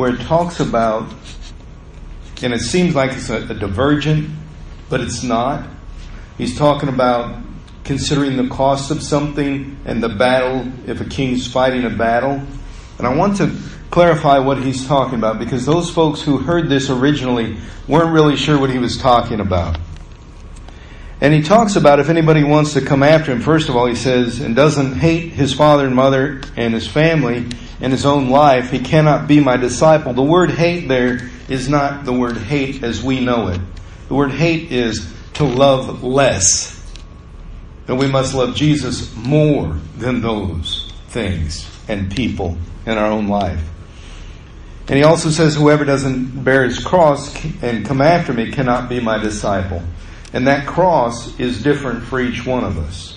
where it talks about, and it seems like it's a, a divergent, but it's not. He's talking about considering the cost of something and the battle, if a king's fighting a battle. And I want to clarify what he's talking about because those folks who heard this originally weren't really sure what he was talking about. And he talks about if anybody wants to come after him, first of all, he says, and doesn't hate his father and mother and his family and his own life, he cannot be my disciple. The word hate there is not the word hate as we know it. The word hate is to love less. And we must love Jesus more than those things and people in our own life. And he also says, Whoever doesn't bear his cross and come after me cannot be my disciple. And that cross is different for each one of us.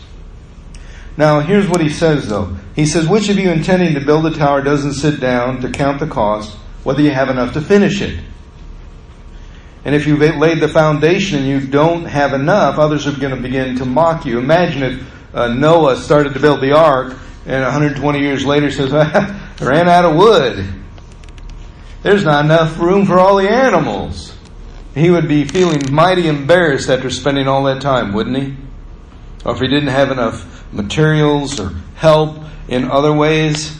Now, here's what he says though. He says, Which of you intending to build a tower doesn't sit down to count the cost, whether you have enough to finish it? And if you've laid the foundation and you don't have enough, others are going to begin to mock you. Imagine if uh, Noah started to build the ark and 120 years later says, I ran out of wood. There's not enough room for all the animals. He would be feeling mighty embarrassed after spending all that time, wouldn't he? Or if he didn't have enough materials or help in other ways.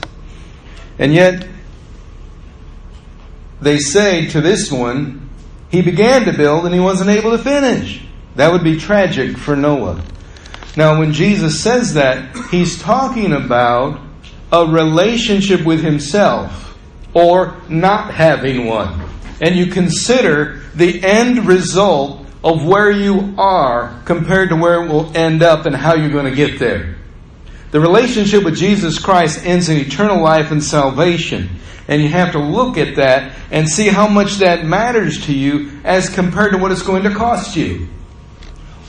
And yet, they say to this one, he began to build and he wasn't able to finish. That would be tragic for Noah. Now, when Jesus says that, he's talking about a relationship with himself or not having one. And you consider the end result of where you are compared to where it will end up and how you're going to get there. The relationship with Jesus Christ ends in eternal life and salvation. And you have to look at that and see how much that matters to you as compared to what it's going to cost you.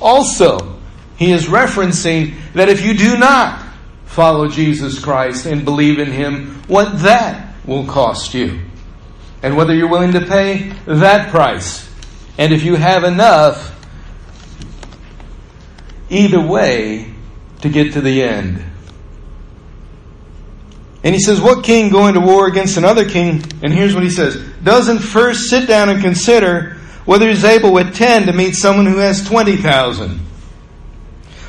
Also, he is referencing that if you do not follow Jesus Christ and believe in Him, what that will cost you. And whether you're willing to pay that price. And if you have enough, either way, to get to the end. And he says, What king going to war against another king? And here's what he says doesn't first sit down and consider whether he's able with 10 to meet someone who has 20,000.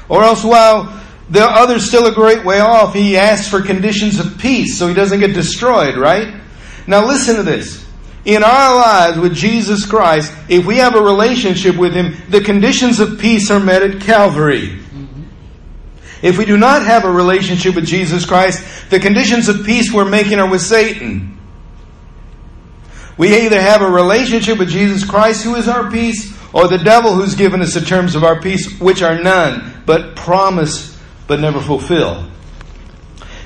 Or else, while the other's still a great way off. He asks for conditions of peace so he doesn't get destroyed, right? Now listen to this. In our lives with Jesus Christ, if we have a relationship with Him, the conditions of peace are met at Calvary. If we do not have a relationship with Jesus Christ, the conditions of peace we're making are with Satan. We either have a relationship with Jesus Christ, who is our peace, or the devil who's given us the terms of our peace, which are none, but promise but never fulfill.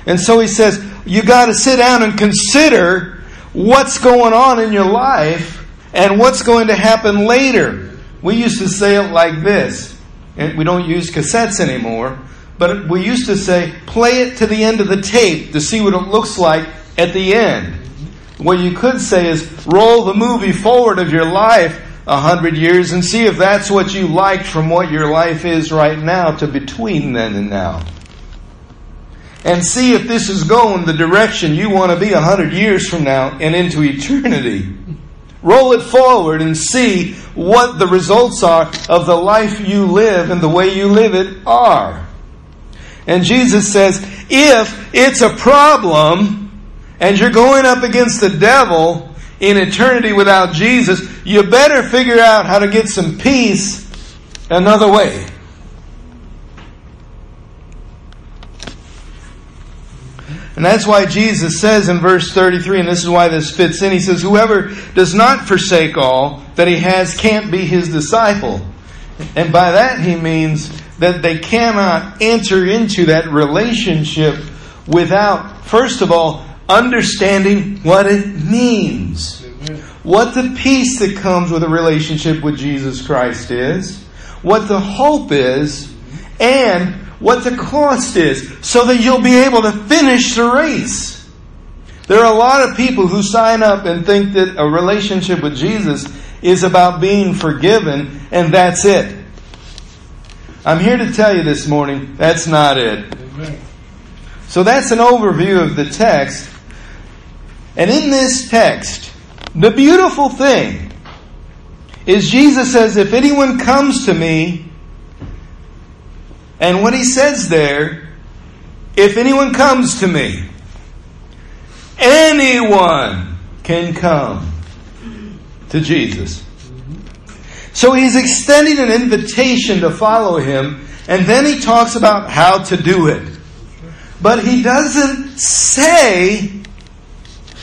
And so he says, you got to sit down and consider what's going on in your life and what's going to happen later. We used to say it like this, and we don't use cassettes anymore, but we used to say, play it to the end of the tape to see what it looks like at the end. What you could say is, roll the movie forward of your life a hundred years and see if that's what you liked from what your life is right now to between then and now. And see if this is going the direction you want to be a hundred years from now and into eternity. Roll it forward and see what the results are of the life you live and the way you live it are. And Jesus says, if it's a problem and you're going up against the devil, in eternity without Jesus, you better figure out how to get some peace another way. And that's why Jesus says in verse 33, and this is why this fits in, he says, Whoever does not forsake all that he has can't be his disciple. And by that he means that they cannot enter into that relationship without, first of all, understanding what it means. What the peace that comes with a relationship with Jesus Christ is, what the hope is, and what the cost is, so that you'll be able to finish the race. There are a lot of people who sign up and think that a relationship with Jesus is about being forgiven, and that's it. I'm here to tell you this morning that's not it. So that's an overview of the text. And in this text, The beautiful thing is Jesus says, if anyone comes to me, and what he says there, if anyone comes to me, anyone can come to Jesus. So he's extending an invitation to follow him, and then he talks about how to do it. But he doesn't say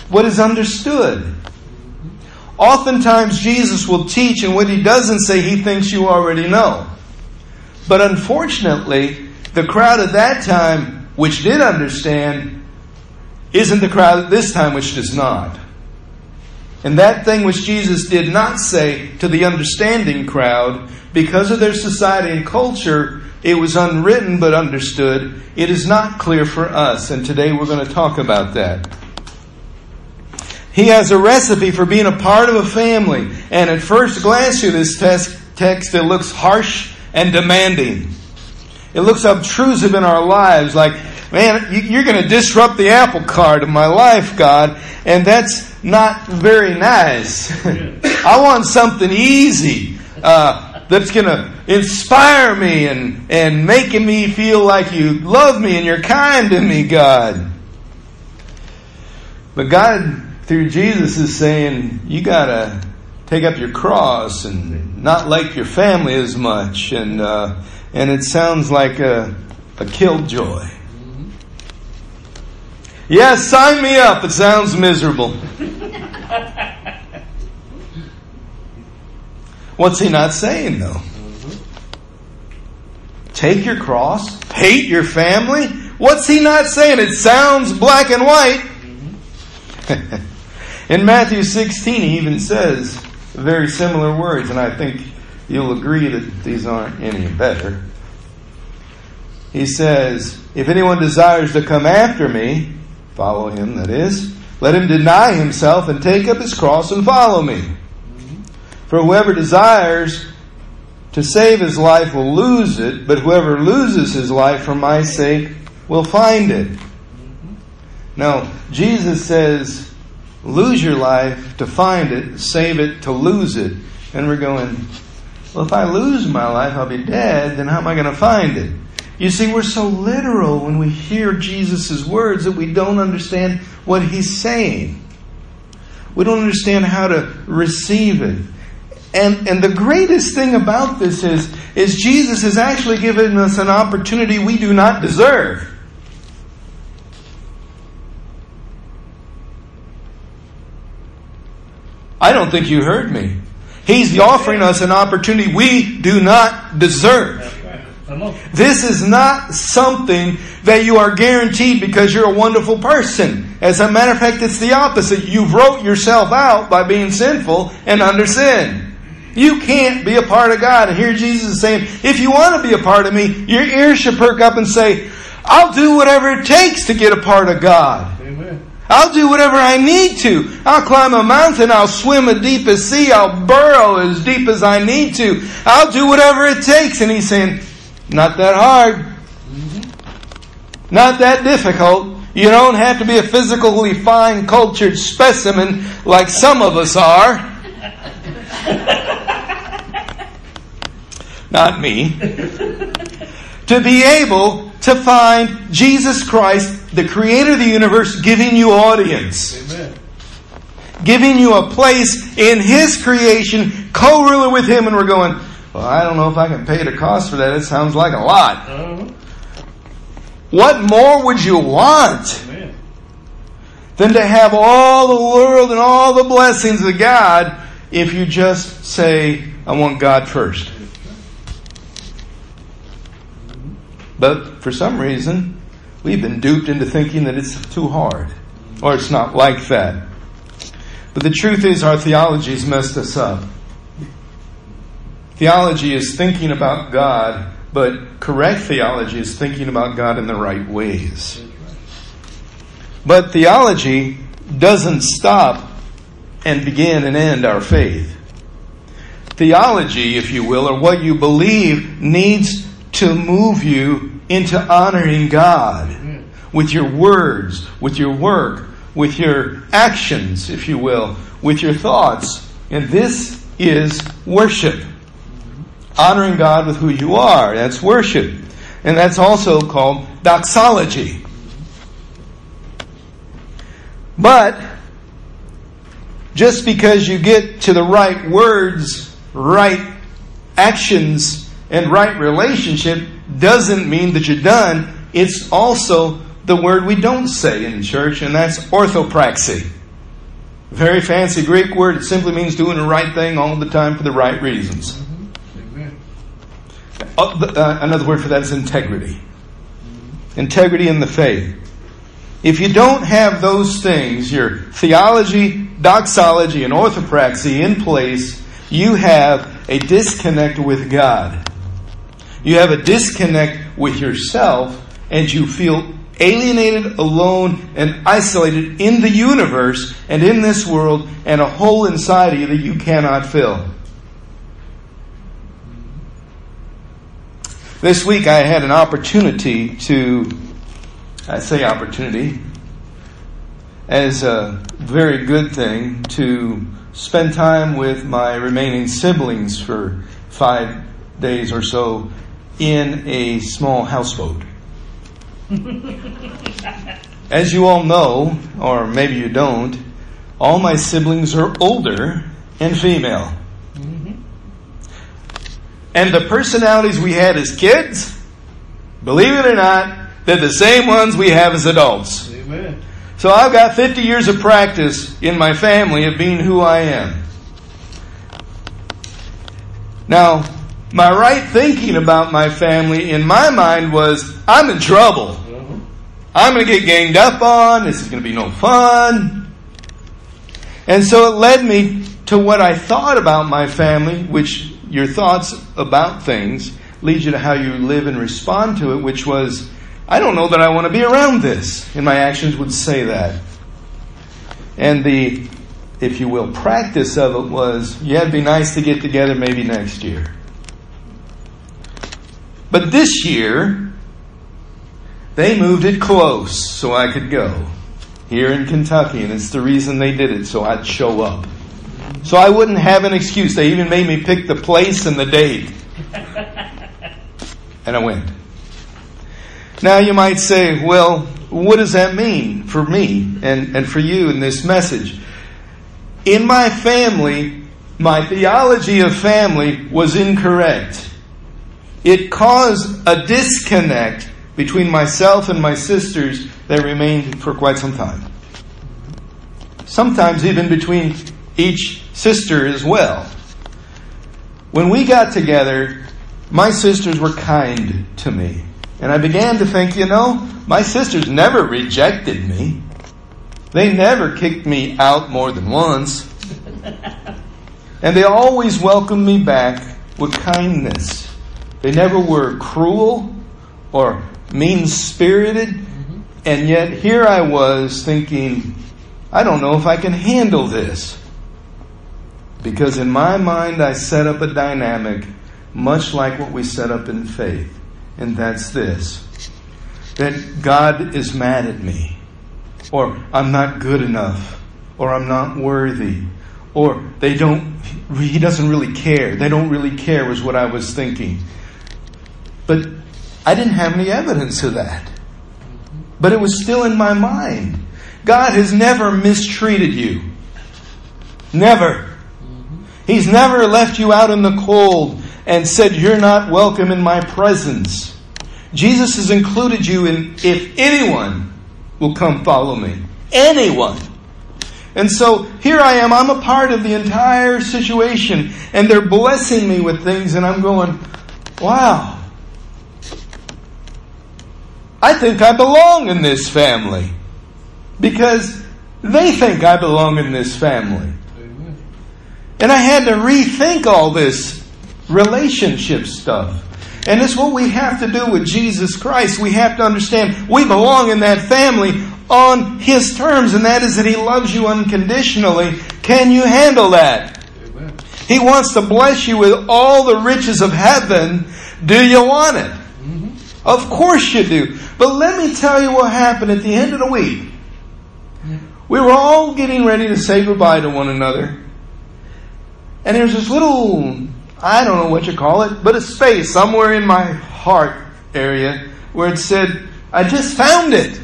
what is understood. Oftentimes, Jesus will teach, and what he doesn't say, he thinks you already know. But unfortunately, the crowd at that time, which did understand, isn't the crowd at this time which does not. And that thing which Jesus did not say to the understanding crowd, because of their society and culture, it was unwritten but understood. It is not clear for us, and today we're going to talk about that. He has a recipe for being a part of a family, and at first glance through this text, it looks harsh and demanding. It looks obtrusive in our lives, like, man, you're going to disrupt the apple cart of my life, God, and that's not very nice. I want something easy uh, that's going to inspire me and, and making me feel like you love me and you're kind to me, God. But God, through Jesus, is saying, you got to take up your cross and not like your family as much. And, uh, and it sounds like a, a killjoy. Yes, sign me up. It sounds miserable. What's he not saying, though? Take your cross, hate your family. What's he not saying? It sounds black and white. In Matthew 16, he even says very similar words, and I think you'll agree that these aren't any better. He says, If anyone desires to come after me, Follow him, that is. Let him deny himself and take up his cross and follow me. For whoever desires to save his life will lose it, but whoever loses his life for my sake will find it. Now, Jesus says, lose your life to find it, save it to lose it. And we're going, well, if I lose my life, I'll be dead, then how am I going to find it? You see, we're so literal when we hear Jesus' words that we don't understand what he's saying. We don't understand how to receive it. And, and the greatest thing about this is, is Jesus has actually given us an opportunity we do not deserve. I don't think you heard me. He's offering us an opportunity we do not deserve. This is not something that you are guaranteed because you're a wonderful person. As a matter of fact, it's the opposite. You've wrote yourself out by being sinful and under sin. You can't be a part of God. And here Jesus is saying, if you want to be a part of me, your ears should perk up and say, I'll do whatever it takes to get a part of God. Amen. I'll do whatever I need to. I'll climb a mountain. I'll swim a deepest sea. I'll burrow as deep as I need to. I'll do whatever it takes. And he's saying, not that hard. Not that difficult. You don't have to be a physically fine, cultured specimen like some of us are. Not me. to be able to find Jesus Christ, the creator of the universe, giving you audience. Amen. Giving you a place in His creation, co ruler with Him, and we're going, well, I don't know if I can pay the cost for that. It sounds like a lot. Uh-huh. What more would you want Amen. than to have all the world and all the blessings of God if you just say, I want God first? But for some reason, we've been duped into thinking that it's too hard or it's not like that. But the truth is, our theology's messed us up. Theology is thinking about God, but correct theology is thinking about God in the right ways. But theology doesn't stop and begin and end our faith. Theology, if you will, or what you believe, needs to move you into honoring God hmm. with your words, with your work, with your actions, if you will, with your thoughts. And this is worship. Honoring God with who you are. That's worship. And that's also called doxology. But just because you get to the right words, right actions, and right relationship doesn't mean that you're done. It's also the word we don't say in church, and that's orthopraxy. Very fancy Greek word. It simply means doing the right thing all the time for the right reasons. Mm-hmm. Uh, uh, another word for that is integrity. Integrity in the faith. If you don't have those things, your theology, doxology, and orthopraxy in place, you have a disconnect with God. You have a disconnect with yourself, and you feel alienated, alone, and isolated in the universe and in this world, and a hole inside of you that you cannot fill. This week I had an opportunity to, I say opportunity, as a very good thing, to spend time with my remaining siblings for five days or so in a small houseboat. As you all know, or maybe you don't, all my siblings are older and female. Mm-hmm. And the personalities we had as kids, believe it or not, they're the same ones we have as adults. Amen. So I've got 50 years of practice in my family of being who I am. Now, my right thinking about my family in my mind was I'm in trouble. I'm going to get ganged up on. This is going to be no fun. And so it led me to what I thought about my family, which your thoughts about things lead you to how you live and respond to it, which was, I don't know that I want to be around this. And my actions would say that. And the, if you will, practice of it was, yeah, it'd be nice to get together maybe next year. But this year, they moved it close so I could go here in Kentucky, and it's the reason they did it, so I'd show up. So I wouldn't have an excuse. They even made me pick the place and the date. And I went. Now you might say, well, what does that mean for me and, and for you in this message? In my family, my theology of family was incorrect. It caused a disconnect between myself and my sisters that remained for quite some time. Sometimes even between each sister as well. When we got together, my sisters were kind to me. And I began to think, you know, my sisters never rejected me. They never kicked me out more than once. And they always welcomed me back with kindness. They never were cruel or mean spirited. Mm-hmm. And yet here I was thinking, I don't know if I can handle this. Because in my mind, I set up a dynamic much like what we set up in faith. And that's this that God is mad at me, or I'm not good enough, or I'm not worthy, or they don't, he doesn't really care. They don't really care, was what I was thinking. But I didn't have any evidence of that. But it was still in my mind. God has never mistreated you. Never. He's never left you out in the cold and said, You're not welcome in my presence. Jesus has included you in if anyone will come follow me. Anyone. And so here I am, I'm a part of the entire situation, and they're blessing me with things, and I'm going, wow, I think I belong in this family. Because they think I belong in this family. And I had to rethink all this relationship stuff. And it's what we have to do with Jesus Christ. We have to understand we belong in that family on His terms, and that is that He loves you unconditionally. Can you handle that? Amen. He wants to bless you with all the riches of heaven. Do you want it? Of course you do. But let me tell you what happened at the end of the week. we were all getting ready to say goodbye to one another. And there's this little, I don't know what you call it, but a space somewhere in my heart area where it said, I just found it.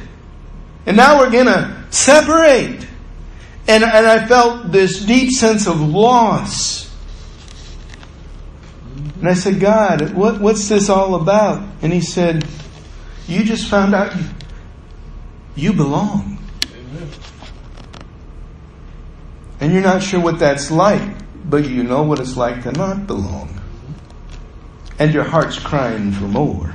And now we're going to separate. And, and I felt this deep sense of loss. And I said, God, what, what's this all about? And He said, You just found out you, you belong. Amen. And you're not sure what that's like but you know what it's like to not belong. And your heart's crying for more.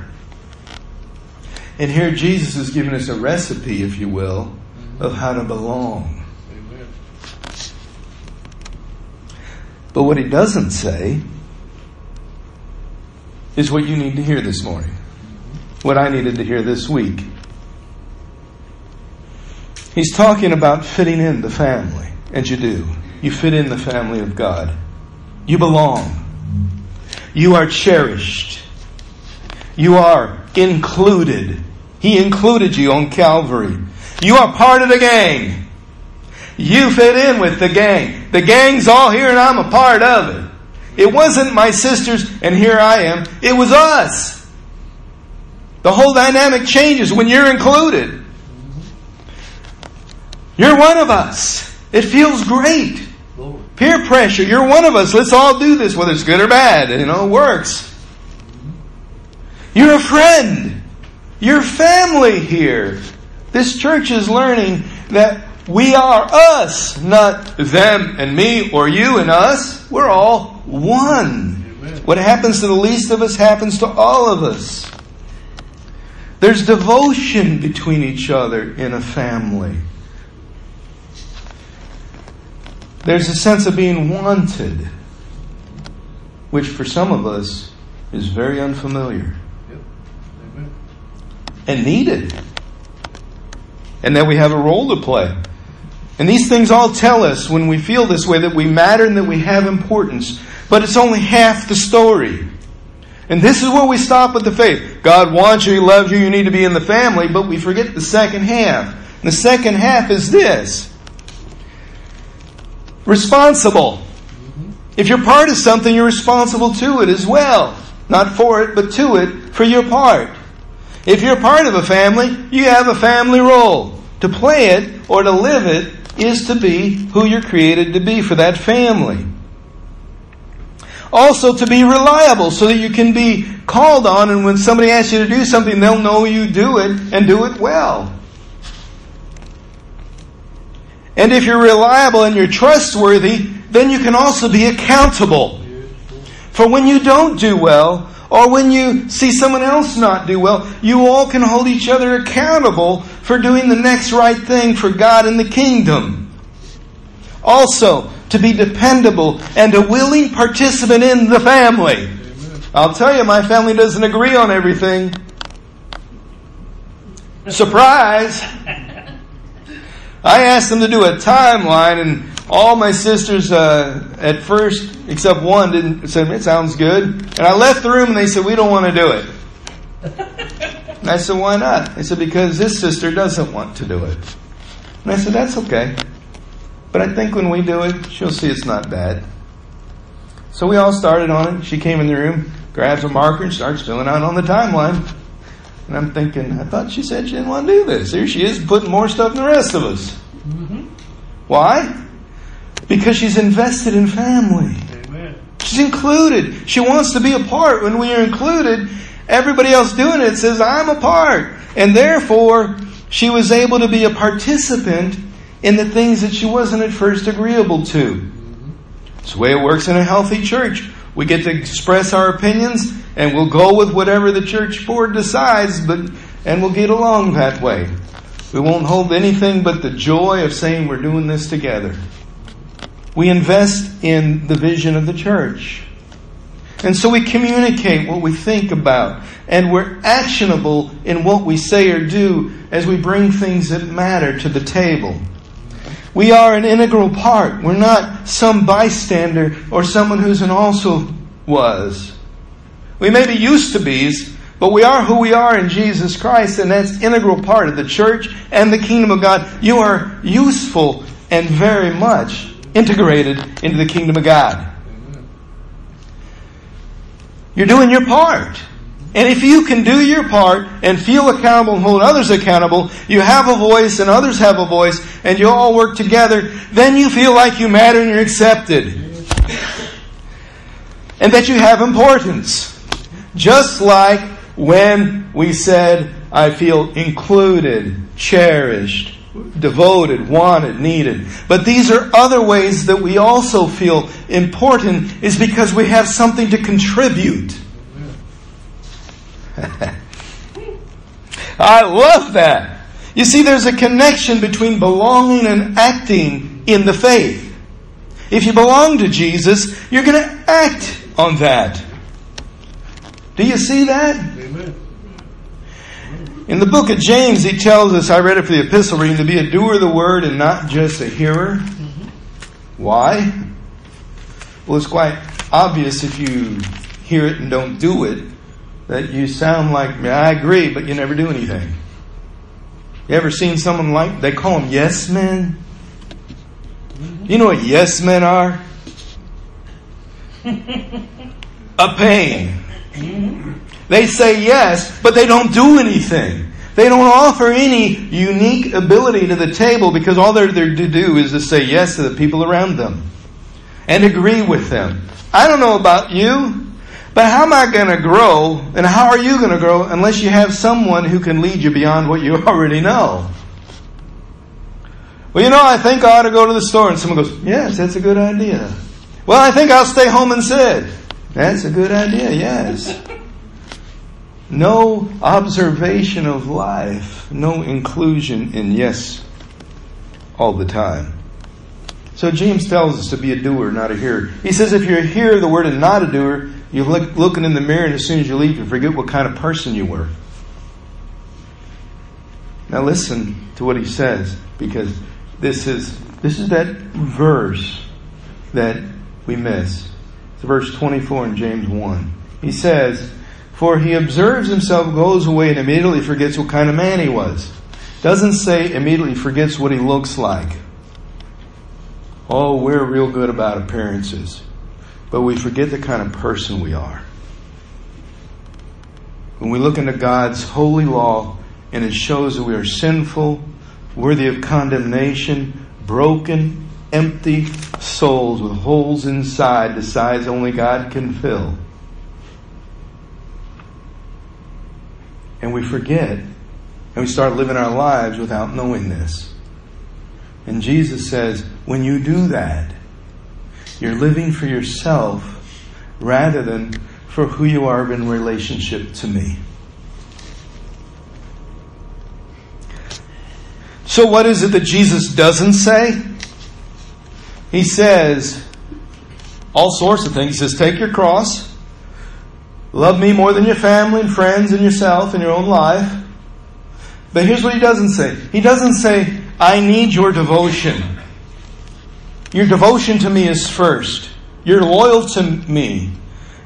And here Jesus is giving us a recipe, if you will, of how to belong. Amen. But what he doesn't say is what you need to hear this morning. What I needed to hear this week. He's talking about fitting in the family, and you do. You fit in the family of God. You belong. You are cherished. You are included. He included you on Calvary. You are part of the gang. You fit in with the gang. The gang's all here and I'm a part of it. It wasn't my sisters and here I am. It was us. The whole dynamic changes when you're included. You're one of us. It feels great. Peer pressure. You're one of us. Let's all do this, whether it's good or bad. You know, it works. You're a friend. You're family here. This church is learning that we are us, not them and me or you and us. We're all one. Amen. What happens to the least of us happens to all of us. There's devotion between each other in a family. There's a sense of being wanted, which for some of us is very unfamiliar and needed. And that we have a role to play. And these things all tell us when we feel this way that we matter and that we have importance. But it's only half the story. And this is where we stop with the faith. God wants you, He loves you, you need to be in the family, but we forget the second half. The second half is this responsible. If you're part of something, you're responsible to it as well. Not for it, but to it for your part. If you're part of a family, you have a family role. To play it or to live it is to be who you're created to be for that family. Also, to be reliable so that you can be called on, and when somebody asks you to do something, they'll know you do it and do it well. And if you're reliable and you're trustworthy, then you can also be accountable. For when you don't do well, or when you see someone else not do well, you all can hold each other accountable for doing the next right thing for God and the kingdom. Also, to be dependable and a willing participant in the family. I'll tell you, my family doesn't agree on everything. Surprise! I asked them to do a timeline, and all my sisters, uh, at first, except one, didn't said it sounds good. And I left the room, and they said we don't want to do it. And I said, why not? They said because this sister doesn't want to do it. And I said that's okay, but I think when we do it, she'll see it's not bad. So we all started on it. She came in the room, grabs a marker, and starts filling out on the timeline. And I'm thinking, I thought she said she didn't want to do this. Here she is putting more stuff than the rest of us. Mm-hmm. Why? Because she's invested in family. Amen. She's included. She wants to be a part. When we are included, everybody else doing it says, I'm a part. And therefore, she was able to be a participant in the things that she wasn't at first agreeable to. It's the way it works in a healthy church. We get to express our opinions and we'll go with whatever the church board decides, but and we'll get along that way. We won't hold anything but the joy of saying we're doing this together. We invest in the vision of the church. And so we communicate what we think about, and we're actionable in what we say or do as we bring things that matter to the table. We are an integral part. We're not some bystander or someone who's an also was. We may be used to be's, But we are who we are in Jesus Christ, and that's integral part of the church and the kingdom of God. You are useful and very much integrated into the kingdom of God. You're doing your part. And if you can do your part and feel accountable and hold others accountable, you have a voice and others have a voice, and you all work together, then you feel like you matter and you're accepted. And that you have importance. Just like when we said, I feel included, cherished, devoted, wanted, needed. But these are other ways that we also feel important is because we have something to contribute. I love that. You see, there's a connection between belonging and acting in the faith. If you belong to Jesus, you're going to act on that. Do you see that? In the book of James, he tells us, I read it for the epistle reading, to be a doer of the word and not just a hearer. Mm-hmm. Why? Well, it's quite obvious if you hear it and don't do it that you sound like, me. I agree, but you never do anything. You ever seen someone like, they call them yes men? You know what yes men are? a pain. They say yes, but they don't do anything. They don't offer any unique ability to the table because all they're there to do is to say yes to the people around them and agree with them. I don't know about you, but how am I going to grow and how are you going to grow unless you have someone who can lead you beyond what you already know? Well, you know, I think I ought to go to the store. And someone goes, Yes, that's a good idea. Well, I think I'll stay home and sit. That's a good idea, yes. No observation of life, no inclusion in yes all the time. So James tells us to be a doer, not a hearer. He says if you're a hearer of the word and not a doer, you're look, looking in the mirror and as soon as you leave, you forget what kind of person you were. Now listen to what he says, because this is, this is that verse that we miss. It's verse 24 in James 1. He says, For he observes himself, goes away, and immediately forgets what kind of man he was. Doesn't say immediately forgets what he looks like. Oh, we're real good about appearances. But we forget the kind of person we are. When we look into God's holy law and it shows that we are sinful, worthy of condemnation, broken, empty souls with holes inside the size only God can fill. And we forget and we start living our lives without knowing this. And Jesus says, when you do that, you're living for yourself rather than for who you are in relationship to me. So, what is it that Jesus doesn't say? He says all sorts of things. He says, Take your cross, love me more than your family and friends and yourself and your own life. But here's what he doesn't say He doesn't say, I need your devotion. Your devotion to me is first. You're loyal to me.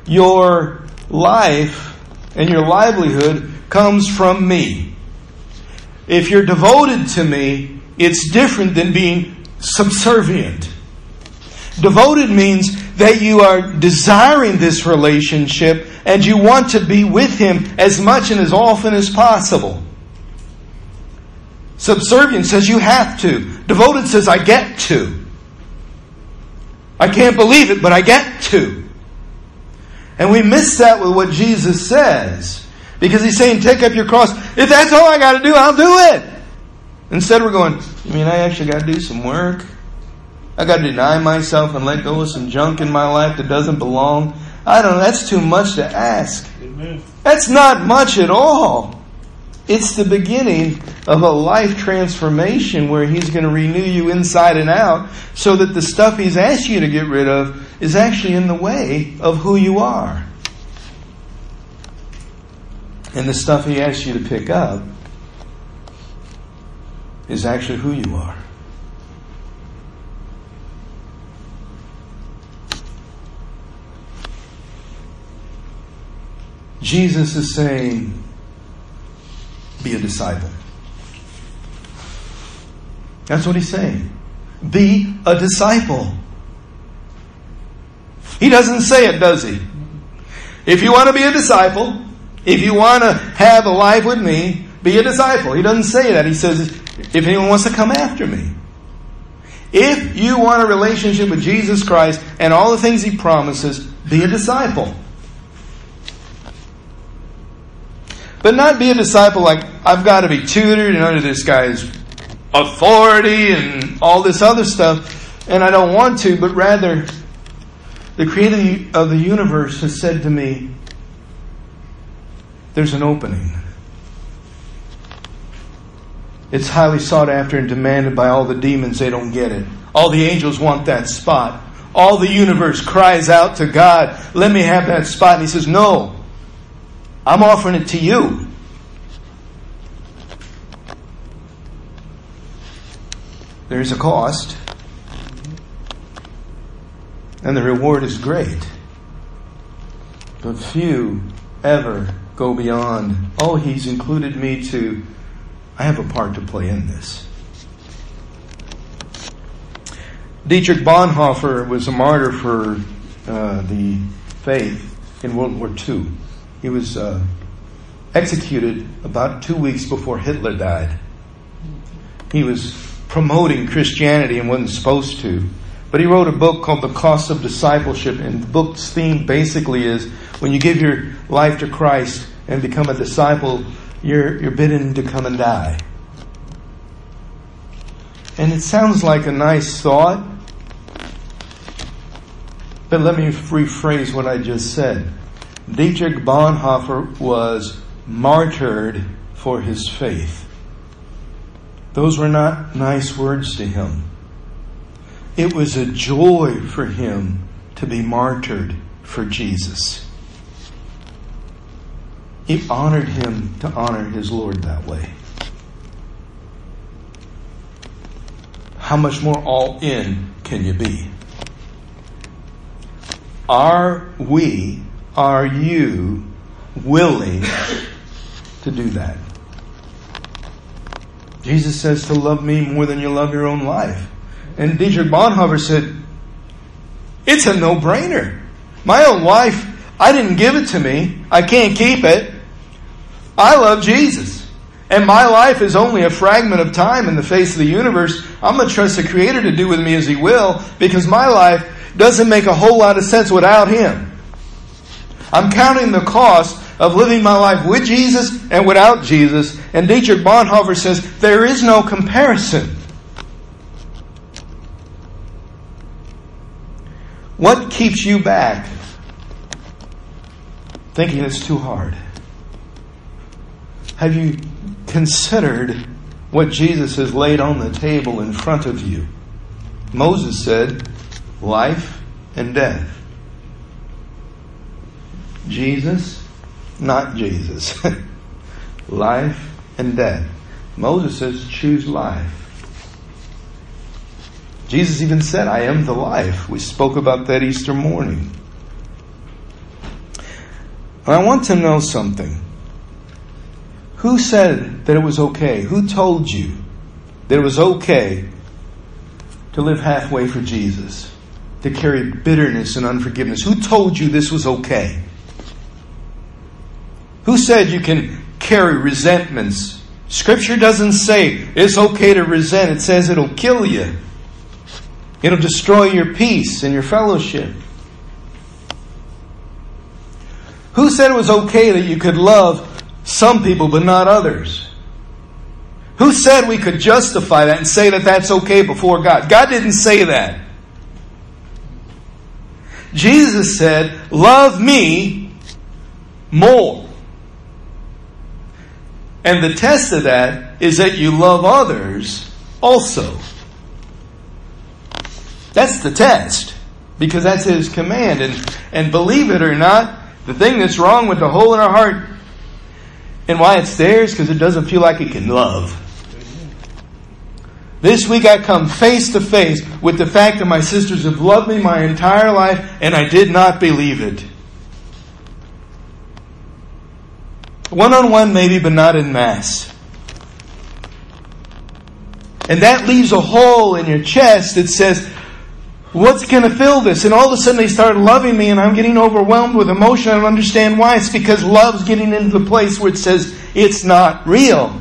Your life and your livelihood comes from me. If you're devoted to me, it's different than being subservient. Devoted means that you are desiring this relationship and you want to be with Him as much and as often as possible. Subservient says you have to. Devoted says I get to. I can't believe it, but I get to. And we miss that with what Jesus says. Because He's saying, take up your cross. If that's all I got to do, I'll do it. Instead, we're going, you mean I actually got to do some work? I got to deny myself and let go of some junk in my life that doesn't belong. I don't know. That's too much to ask. Amen. That's not much at all. It's the beginning of a life transformation where He's going to renew you inside and out so that the stuff He's asked you to get rid of is actually in the way of who you are. And the stuff He asks you to pick up is actually who you are. Jesus is saying, be a disciple. That's what he's saying. Be a disciple. He doesn't say it, does he? If you want to be a disciple, if you want to have a life with me, be a disciple. He doesn't say that. He says, if anyone wants to come after me. If you want a relationship with Jesus Christ and all the things he promises, be a disciple. But not be a disciple like, I've got to be tutored and under this guy's authority and all this other stuff, and I don't want to, but rather, the creator of the universe has said to me, there's an opening. It's highly sought after and demanded by all the demons. They don't get it. All the angels want that spot. All the universe cries out to God, let me have that spot. And he says, no, I'm offering it to you. There's a cost, and the reward is great. But few ever go beyond, oh, he's included me to, I have a part to play in this. Dietrich Bonhoeffer was a martyr for uh, the faith in World War II. He was uh, executed about two weeks before Hitler died. He was promoting Christianity and wasn't supposed to. But he wrote a book called The Cost of Discipleship, and the book's theme basically is when you give your life to Christ and become a disciple, you're, you're bidden to come and die. And it sounds like a nice thought, but let me rephrase what I just said. Dietrich Bonhoeffer was martyred for his faith. Those were not nice words to him. It was a joy for him to be martyred for Jesus. It honored him to honor his Lord that way. How much more all in can you be? Are we, are you willing to do that? Jesus says to love me more than you love your own life. And Dietrich Bonhoeffer said, it's a no-brainer. My own life, I didn't give it to me. I can't keep it. I love Jesus. And my life is only a fragment of time in the face of the universe. I'm going to trust the Creator to do with me as He will because my life doesn't make a whole lot of sense without Him. I'm counting the cost of living my life with Jesus and without Jesus. And Dietrich Bonhoeffer says there is no comparison. What keeps you back? Thinking it's too hard. Have you considered what Jesus has laid on the table in front of you? Moses said, life and death. Jesus not Jesus. life and death. Moses says, choose life. Jesus even said, I am the life. We spoke about that Easter morning. And I want to know something. Who said that it was okay? Who told you that it was okay to live halfway for Jesus? To carry bitterness and unforgiveness? Who told you this was okay? Who said you can carry resentments? Scripture doesn't say it's okay to resent. It says it'll kill you. It'll destroy your peace and your fellowship. Who said it was okay that you could love some people but not others? Who said we could justify that and say that that's okay before God? God didn't say that. Jesus said, Love me more. And the test of that is that you love others also. That's the test. Because that's his command. And, and believe it or not, the thing that's wrong with the hole in our heart and why it's there is because it doesn't feel like it can love. This week I come face to face with the fact that my sisters have loved me my entire life and I did not believe it. One on one, maybe, but not in mass. And that leaves a hole in your chest that says, What's going to fill this? And all of a sudden they start loving me and I'm getting overwhelmed with emotion. I don't understand why. It's because love's getting into the place where it says it's not real.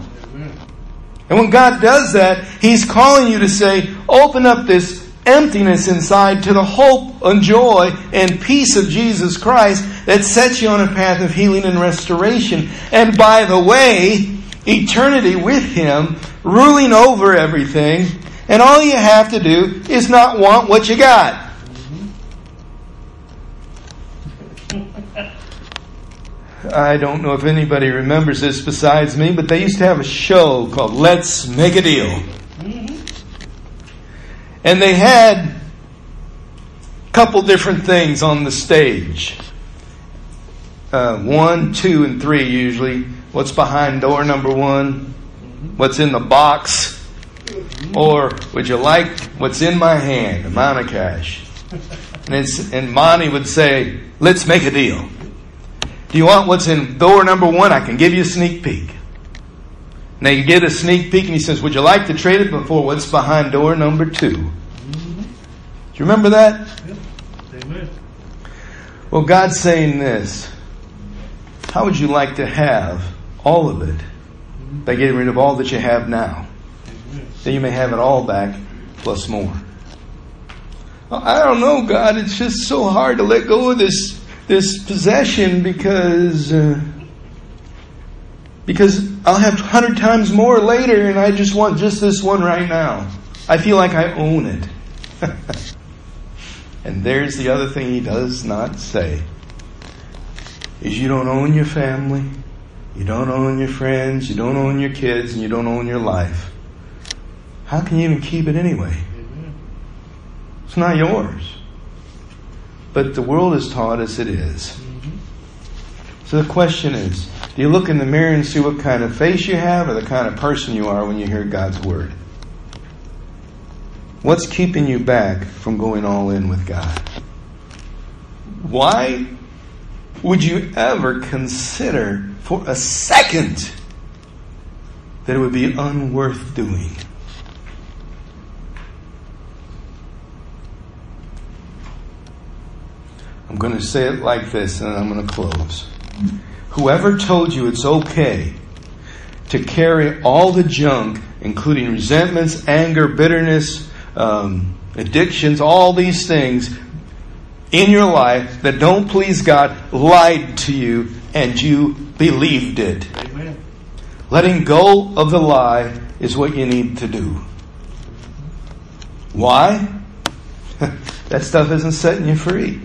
And when God does that, He's calling you to say, open up this emptiness inside to the hope and joy and peace of Jesus Christ that sets you on a path of healing and restoration. And by the way, eternity with Him, ruling over everything, and all you have to do is not want what you got. I don't know if anybody remembers this besides me, but they used to have a show called Let's Make a Deal. And they had a couple different things on the stage. Uh, one, two, and three usually. What's behind door number one? What's in the box? Or would you like what's in my hand, amount of cash? And, and Monty would say, let's make a deal. Do you want what's in door number one? I can give you a sneak peek. Now you get a sneak peek and he says, would you like to trade it before what's behind door number 2 Do you remember that? Amen. Well, God's saying this. How would you like to have all of it by getting rid of all that you have now? Then you may have it all back plus more. I don't know, God. It's just so hard to let go of this this possession because uh, because I'll have hundred times more later, and I just want just this one right now. I feel like I own it. and there's the other thing he does not say: is you don't own your family, you don't own your friends, you don't own your kids, and you don't own your life. How can you even keep it anyway? It's not yours. But the world has taught us it is. Mm-hmm. So the question is do you look in the mirror and see what kind of face you have or the kind of person you are when you hear God's Word? What's keeping you back from going all in with God? Why would you ever consider for a second that it would be unworth doing? I'm going to say it like this and I'm going to close. Whoever told you it's okay to carry all the junk, including resentments, anger, bitterness, um, addictions, all these things in your life that don't please God, lied to you and you believed it. Amen. Letting go of the lie is what you need to do. Why? that stuff isn't setting you free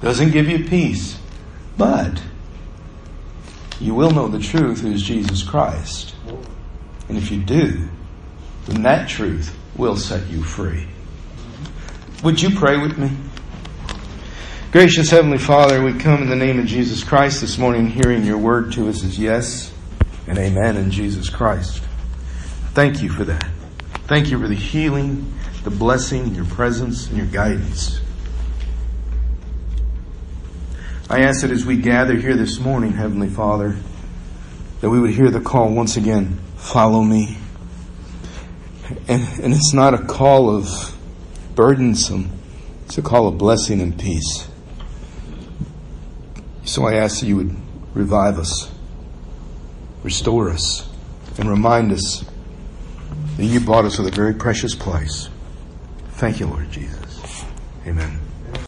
doesn't give you peace. But you will know the truth, who is Jesus Christ. And if you do, then that truth will set you free. Would you pray with me? Gracious Heavenly Father, we come in the name of Jesus Christ this morning, hearing your word to us is yes and amen in Jesus Christ. Thank you for that. Thank you for the healing, the blessing, your presence, and your guidance. I ask that as we gather here this morning, Heavenly Father, that we would hear the call once again, follow me. And, and it's not a call of burdensome, it's a call of blessing and peace. So I ask that you would revive us, restore us, and remind us that you bought us with a very precious price. Thank you, Lord Jesus. Amen.